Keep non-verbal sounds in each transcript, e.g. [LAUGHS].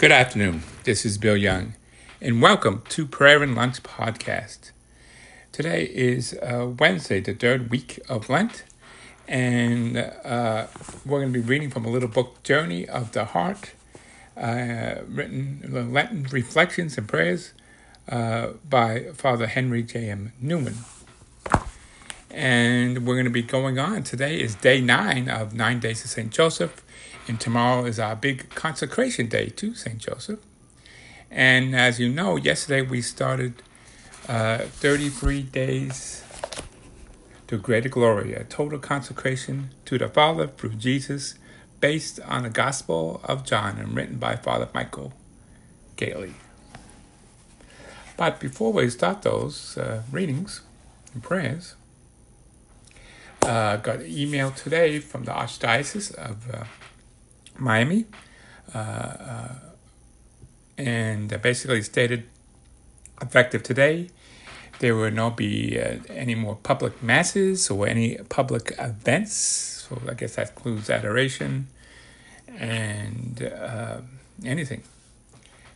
Good afternoon. This is Bill Young, and welcome to Prayer and Lunch Podcast. Today is uh, Wednesday, the third week of Lent, and uh, we're going to be reading from a little book, Journey of the Heart, uh, written Lenten Reflections and Prayers uh, by Father Henry J.M. Nouwen. And we're going to be going on. Today is day nine of Nine Days of St. Joseph and tomorrow is our big consecration day to St. Joseph. And as you know, yesterday we started uh, 33 days to greater glory, a total consecration to the Father through Jesus, based on the Gospel of John and written by Father Michael Gaitley. But before we start those uh, readings and prayers, uh, got an email today from the Archdiocese of uh, Miami, uh, uh, and basically stated effective today, there will not be uh, any more public masses or any public events. So I guess that includes adoration and uh, anything.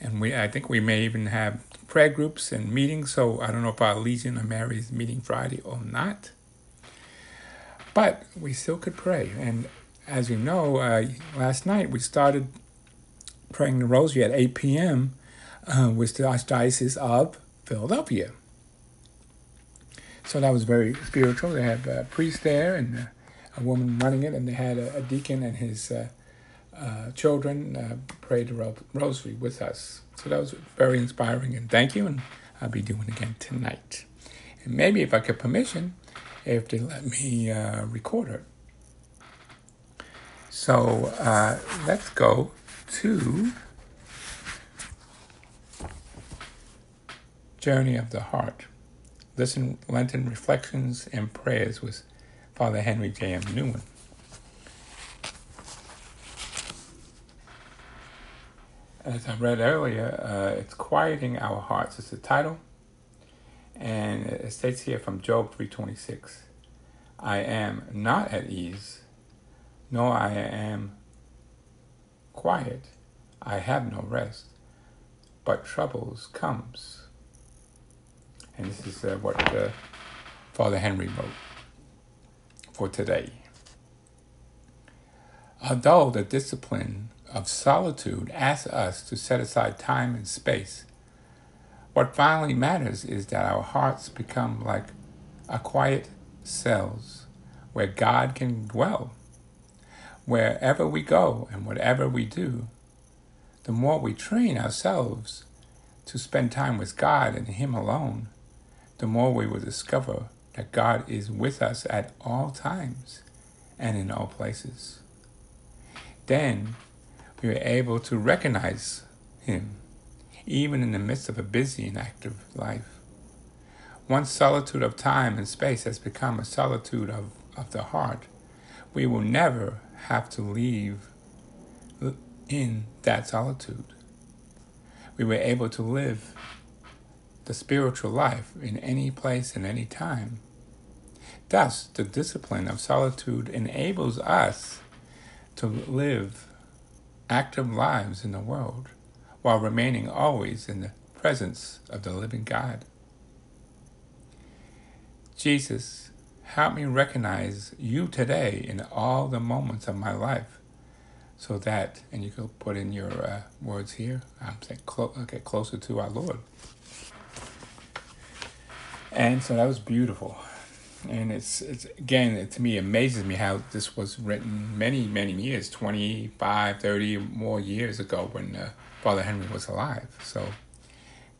And we, I think we may even have prayer groups and meetings. So I don't know if our Legion of Mary is meeting Friday or not. But we still could pray. And as you know, uh, last night we started praying the Rosary at 8 p.m. Uh, with the Archdiocese of Philadelphia. So that was very spiritual. They had a priest there and uh, a woman running it, and they had a, a deacon and his uh, uh, children uh, pray the Rosary with us. So that was very inspiring, and thank you. And I'll be doing again tonight. And maybe if I get permission, if they let me record it. So uh, let's go to Journey of the Heart. Listen, Lenten Reflections and Prayers with Father Henry J.M. Nouwen. As I read earlier, uh, it's Quieting Our Hearts is the title. And it states here from Job 3.26, I am not at ease nor I am quiet. I have no rest, but troubles comes. And this is uh, what uh, Father Henry wrote for today. Although the discipline of solitude asks us to set aside time and space, what finally matters is that our hearts become like a quiet cells where God can dwell wherever we go and whatever we do, the more we train ourselves to spend time with God and Him alone, the more we will discover that God is with us at all times and in all places. Then we are able to recognize Him, even in the midst of a busy and active life. Once solitude of time and space has become a solitude of, of the heart, we will never have to leave in that solitude. We were able to live the spiritual life in any place and any time. Thus, the discipline of solitude enables us to live active lives in the world while remaining always in the presence of the living God. Jesus Help me recognize you today in all the moments of my life so that, and you can put in your uh, words here, I'm saying clo- get closer to our Lord. And so that was beautiful. And it's, it's again, it, to me, amazes me how this was written many, many years 25, 30 more years ago when uh, Father Henry was alive. So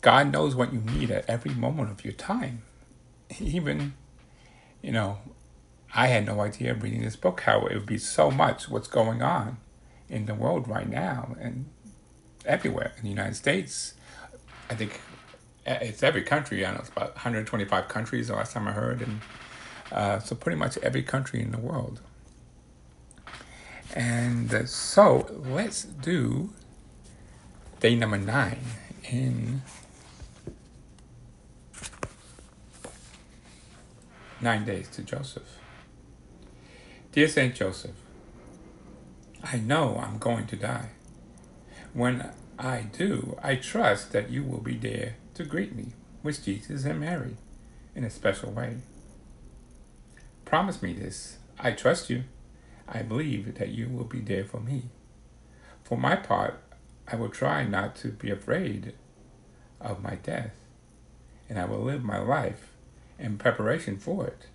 God knows what you need at every moment of your time. Even you know, I had no idea reading this book how it would be so much what's going on in the world right now and everywhere in the United States. I think it's every country. I know it's about 125 countries the last time I heard, and uh, so pretty much every country in the world. And uh, so let's do day number nine in Nine Days to Joseph. Dear St. Joseph, I know I'm going to die. When I do, I trust that you will be there to greet me with Jesus and Mary in a special way. Promise me this. I trust you. I believe that you will be there for me. For my part, I will try not to be afraid of my death, and I will live my life in preparation for it.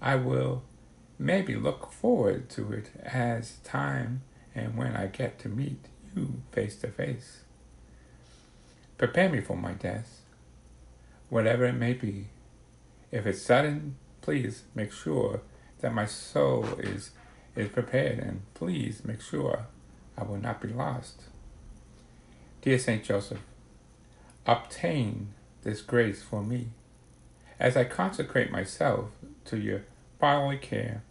I will maybe look forward to it as time and when I get to meet you face to face. Prepare me for my death, whatever it may be. If it's sudden, please make sure that my soul is, is prepared and please make sure I will not be lost. Dear Saint Joseph, obtain this grace for me as I consecrate myself to your bodily care.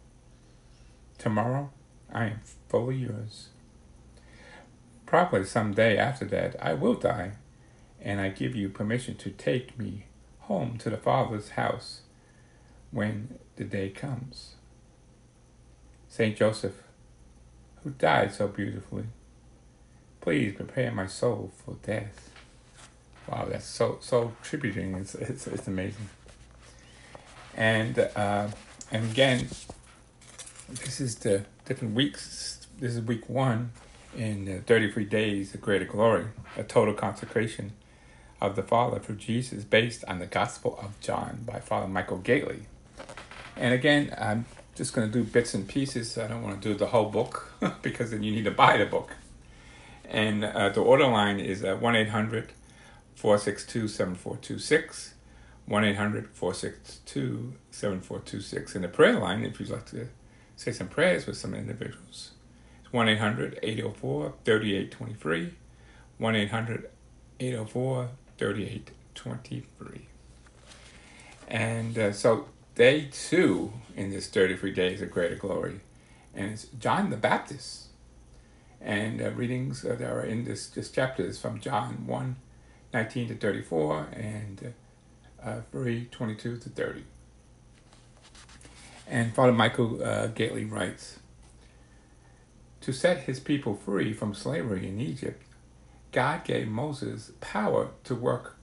Tomorrow I am fully yours. Probably some day after that I will die, and I give you permission to take me home to the Father's house when the day comes. Saint Joseph, who died so beautifully, please prepare my soul for death. Wow, that's so so tributing. It's it's, it's amazing. And uh, and again, this is the different weeks. This is week one in the 33 days of greater glory, a total consecration of the Father for Jesus based on the Gospel of John by Father Michael Gaitley. And again, I'm just going to do bits and pieces. I don't want to do the whole book [LAUGHS] because then you need to buy the book. And uh, the order line is uh, 1 800 462 7426. 1 800 462 7426. And the prayer line, if you'd like to say some prayers with some individuals, it's 1 800 804 3823. 1 800 804 3823. And uh, so, day two in this 33 days of greater glory, and it's John the Baptist. And uh, readings uh, that are in this, this chapter is from John 1 19 to 34 and uh, 3 22 to 30. And Father Michael uh, Gaitley writes To set his people free from slavery in Egypt, God gave Moses power to work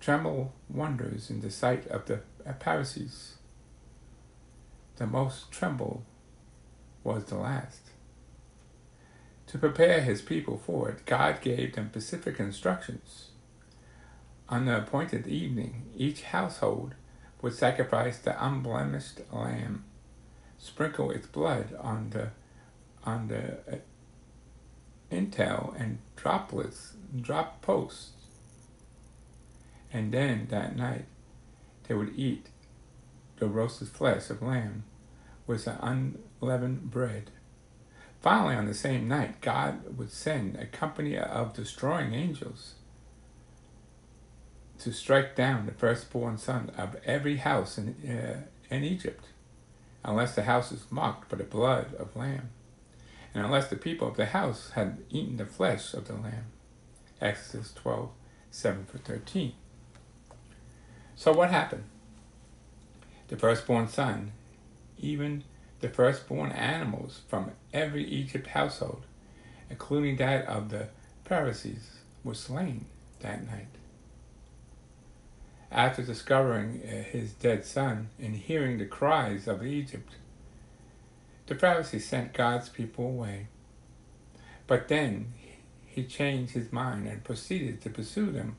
tremble wonders in the sight of the Pharisees. The most tremble was the last. To prepare his people for it, God gave them specific instructions. On the appointed evening, each household would sacrifice the unblemished lamb, sprinkle its blood on the on the uh, intel and droplets, drop posts, and then that night they would eat the roasted flesh of lamb with the unleavened bread. Finally, on the same night, God would send a company of destroying angels to strike down the firstborn son of every house in, uh, in Egypt, unless the house is marked by the blood of lamb, and unless the people of the house had eaten the flesh of the lamb. Exodus 12, 7 for 13. So what happened? The firstborn son, even the firstborn animals from every Egypt household, including that of the Pharisees, were slain that night. After discovering uh, his dead son and hearing the cries of Egypt, the Pharisees sent God's people away. But then he changed his mind and proceeded to pursue them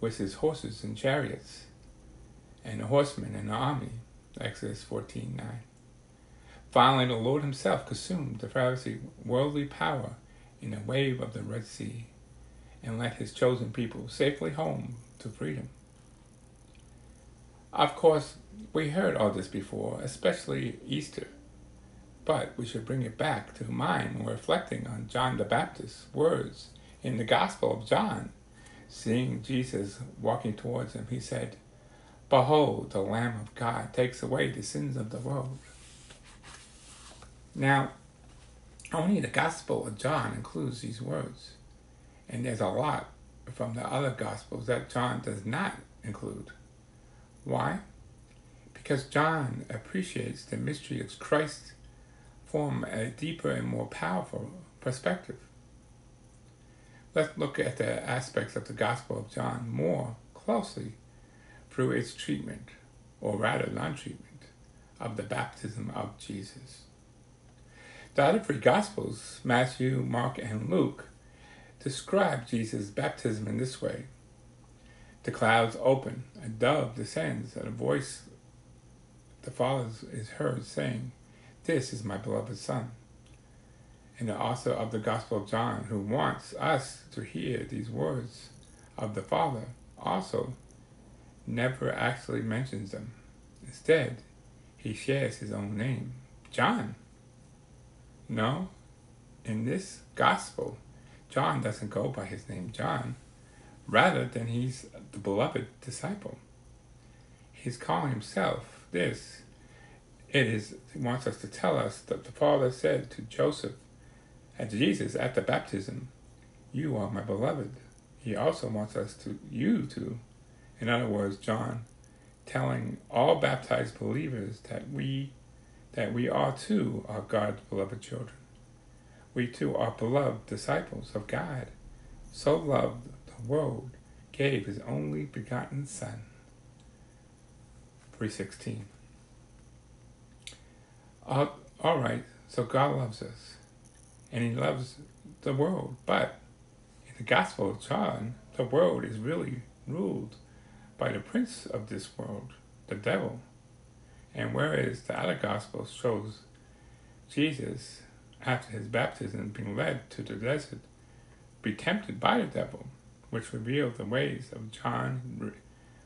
with his horses and chariots, and the horsemen and the army. Exodus 14 9. Finally, the Lord himself consumed the Pharisee worldly power in a wave of the Red Sea and led his chosen people safely home to freedom. Of course, we heard all this before, especially Easter, but we should bring it back to mind when reflecting on John the Baptist's words in the Gospel of John. Seeing Jesus walking towards him, he said, Behold, the Lamb of God takes away the sins of the world. Now, only the Gospel of John includes these words, and there's a lot from the other Gospels that John does not include. Why? Because John appreciates the mystery of Christ from a deeper and more powerful perspective. Let's look at the aspects of the Gospel of John more closely through its treatment, or rather non treatment, of the baptism of Jesus. The other three Gospels, Matthew, Mark, and Luke, describe Jesus' baptism in this way The clouds open, a dove descends, and a voice the Father is heard saying, This is my beloved Son. And the author of the Gospel of John, who wants us to hear these words of the Father, also never actually mentions them. Instead, he shares his own name, John. No, in this Gospel, John doesn't go by his name John, rather than he's the beloved disciple. He's calling himself this. It is he wants us to tell us that the Father said to Joseph and Jesus at the baptism, You are my beloved. He also wants us to you to, in other words, John, telling all baptized believers that we that we are too are God's beloved children. We too are beloved disciples of God, so loved world gave his only begotten Son. 316. Uh, all right, so God loves us, and he loves the world, but in the Gospel of John, the world is really ruled by the prince of this world, the devil. And whereas the other Gospel shows Jesus after his baptism, being led to the desert, be tempted by the devil, which revealed the ways of John,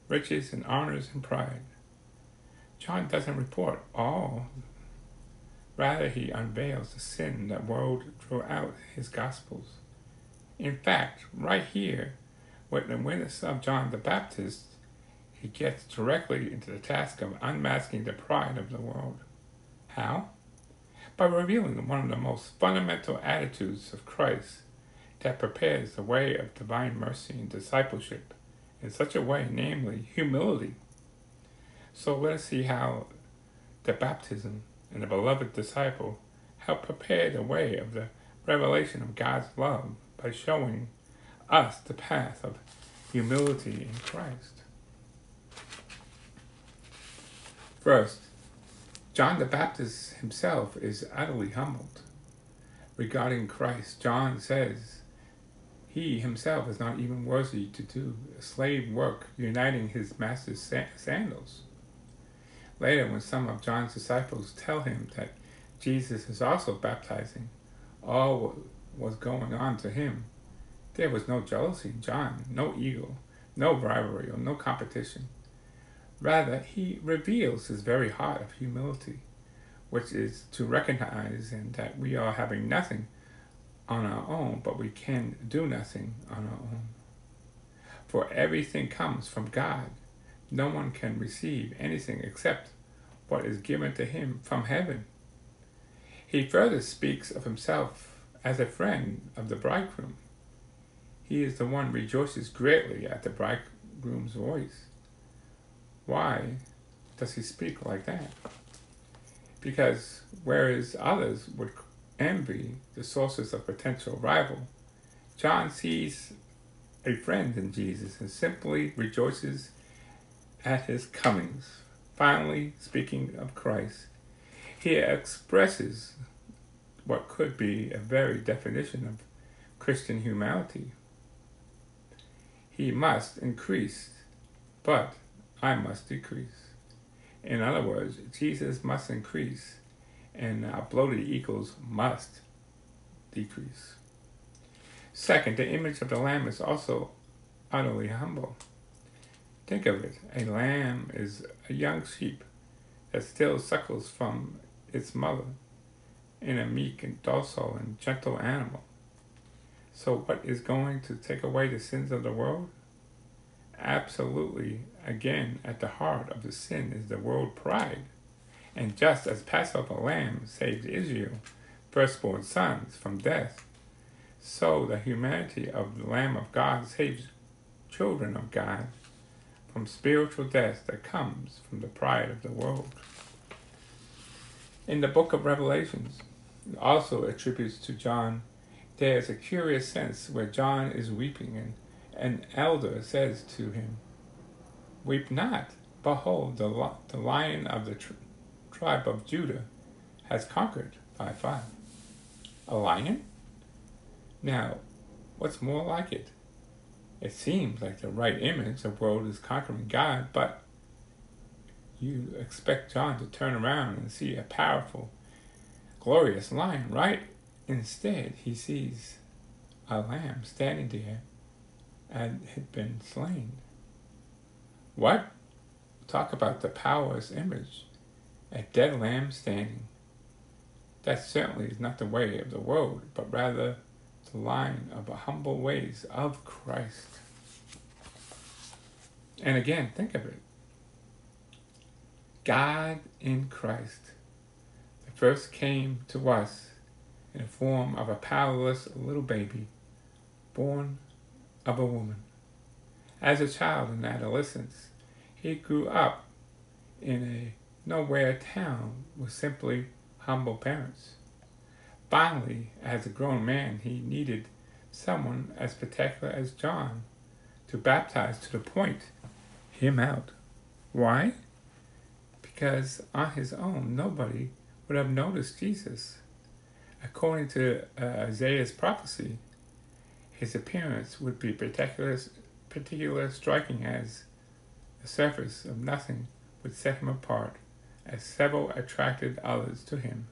riches and honors and pride. John doesn't report all. Rather, he unveils the sin that world throughout his Gospels. In fact, right here, with the witness of John the Baptist, he gets directly into the task of unmasking the pride of the world. How? by revealing one of the most fundamental attitudes of Christ that prepares the way of divine mercy and discipleship in such a way, namely humility. So let us see how the baptism and the beloved disciple help prepare the way of the revelation of God's love by showing us the path of humility in Christ. First, John the Baptist himself is utterly humbled. Regarding Christ, John says he himself is not even worthy to do slave work uniting his master's sandals. Later, when some of John's disciples tell him that Jesus is also baptizing, all was going on to him. There was no jealousy in John, no ego, no rivalry, or no competition. Rather, he reveals his very heart of humility, which is to recognize in that we are having nothing on our own, but we can do nothing on our own. For everything comes from God. No one can receive anything except what is given to him from heaven. He further speaks of himself as a friend of the bridegroom. He is the one rejoices greatly at the bridegroom's voice. Why does he speak like that? Because whereas others would envy the sources of potential rival, John sees a friend in Jesus and simply rejoices at his comings. Finally, speaking of Christ, he expresses what could be a very definition of Christian humanity. He must increase, but I must decrease. In other words, Jesus must increase, and our bloated equals must decrease. Second, the image of the lamb is also utterly humble. Think of it a lamb is a young sheep that still suckles from its mother in a meek and docile and gentle animal. So, what is going to take away the sins of the world? absolutely, again, at the heart of the sin is the world pride. And just as Passover lamb saved Israel, firstborn sons, from death, so the humanity of the Lamb of God saves children of God from spiritual death that comes from the pride of the world. In the book of Revelations, also attributes to John there's a curious sense where John is weeping, and an elder says to him, Weep not, behold, the, the lion of the tr- tribe of Judah has conquered by five. A lion? Now, what's more like it? It seems like the right image of world is conquering God, but you expect John to turn around and see a powerful, glorious lion, right? Instead, he sees a lamb standing there and had been slain. What? Talk about the powerless image. A dead lamb standing. That certainly is not the way of the world, but rather the line of the humble ways of Christ. And again, think of it. God in Christ, the first came to us in the form of a powerless little baby born of a woman. As a child in adolescence, he grew up in a nowhere town with simply humble parents. Finally, as a grown man, he needed someone as particular as John to baptize to the point him out. Why? Because on his own, nobody would have noticed Jesus. According to uh, Isaiah's prophecy, his appearance would be particular, particular striking as the surface of nothing would set him apart, as several attracted others to him.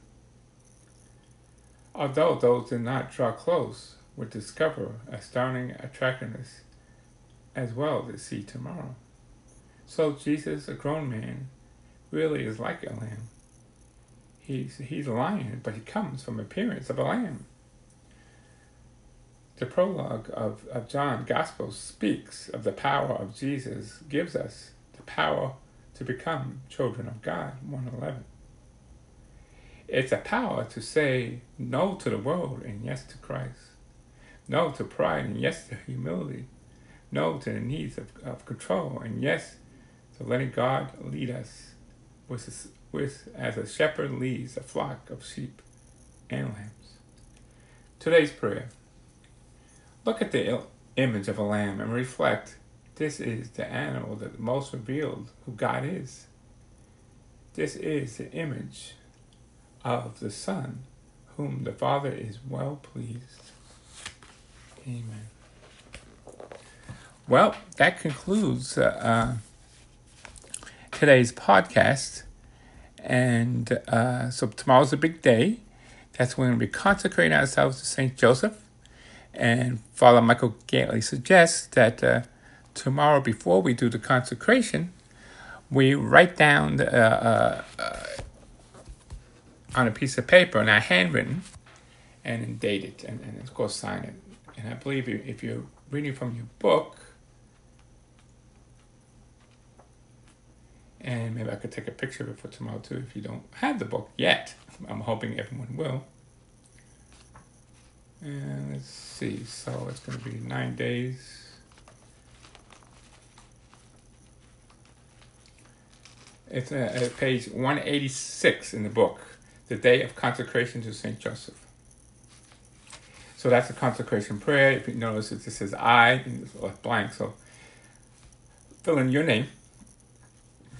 Although those did not draw close, would discover astounding attractiveness as well as see tomorrow. So Jesus, a grown man, really is like a lamb. He's, he's a lion, but he comes from appearance of a lamb. The prologue of, of John Gospel speaks of the power of Jesus, gives us the power to become children of God, 111. It's a power to say no to the world and yes to Christ. No to pride and yes to humility. No to the needs of, of control and yes to letting God lead us with, with as a shepherd leads a flock of sheep and lambs. Today's prayer. Look at the image of a lamb and reflect this is the animal that most revealed who God is. This is the image of the Son, whom the Father is well pleased. Amen. Well, that concludes uh, uh, today's podcast. And uh, so tomorrow's a big day. That's when we consecrate ourselves to St. Joseph. And Father Michael Gaitley suggests that uh, tomorrow, before we do the consecration, we write down the, uh, uh, on a piece of paper, not handwritten, and date it, and, and of course sign it. And I believe if you're reading from your book, and maybe I could take a picture of it for tomorrow too if you don't have the book yet. I'm hoping everyone will. And let's see, so it's going to be nine days. It's uh, at page 186 in the book, the day of consecration to St. Joseph. So that's a consecration prayer. If you notice, it just says I, and it's left blank. So fill in your name.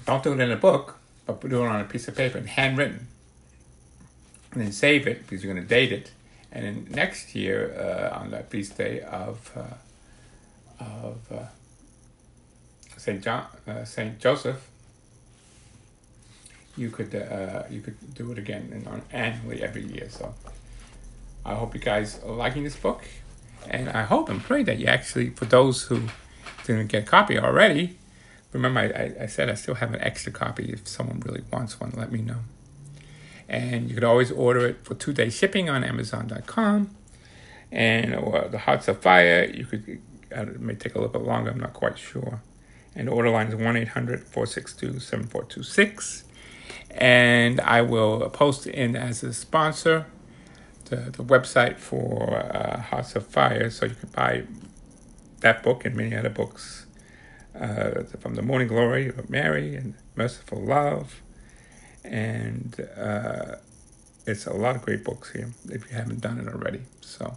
Don't do it in a book, but do it on a piece of paper and handwritten. And then save it because you're going to date it and then next year, uh, on that feast day of uh, of uh, Saint John, uh, Saint Joseph, you could uh, you could do it again and on annually every year. So I hope you guys are liking this book, and I hope and pray that you actually, for those who didn't get a copy already, remember I, I said I still have an extra copy. If someone really wants one, let me know. And you could always order it for two day shipping on Amazon.com. And or the Hearts of Fire, you could, uh, it may take a little bit longer, I'm not quite sure. And order line is 1 800 462 7426. And I will post in as a sponsor the, the website for uh, Hearts of Fire so you can buy that book and many other books uh, from the Morning Glory of Mary and Merciful Love and uh, it's a lot of great books here if you haven't done it already. So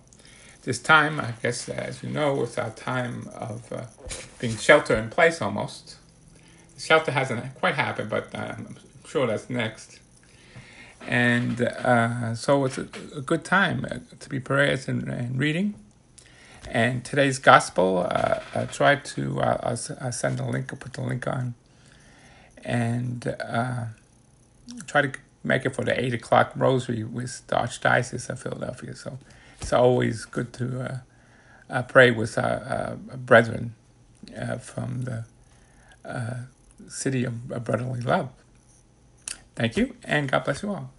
this time, I guess, as you know, it's our time of uh, being shelter in place almost. Shelter hasn't quite happened, but I'm sure that's next. And uh, so it's a, a, good time uh, to be prayers and, and reading. And today's gospel, uh, I tried to uh, I'll, send a link, I'll put the link on, and uh, try to make it for the 8 o'clock rosary with the Archdiocese of Philadelphia. So it's always good to uh, uh, pray with our uh, brethren from the city of brotherly love. Thank you, and God bless you all.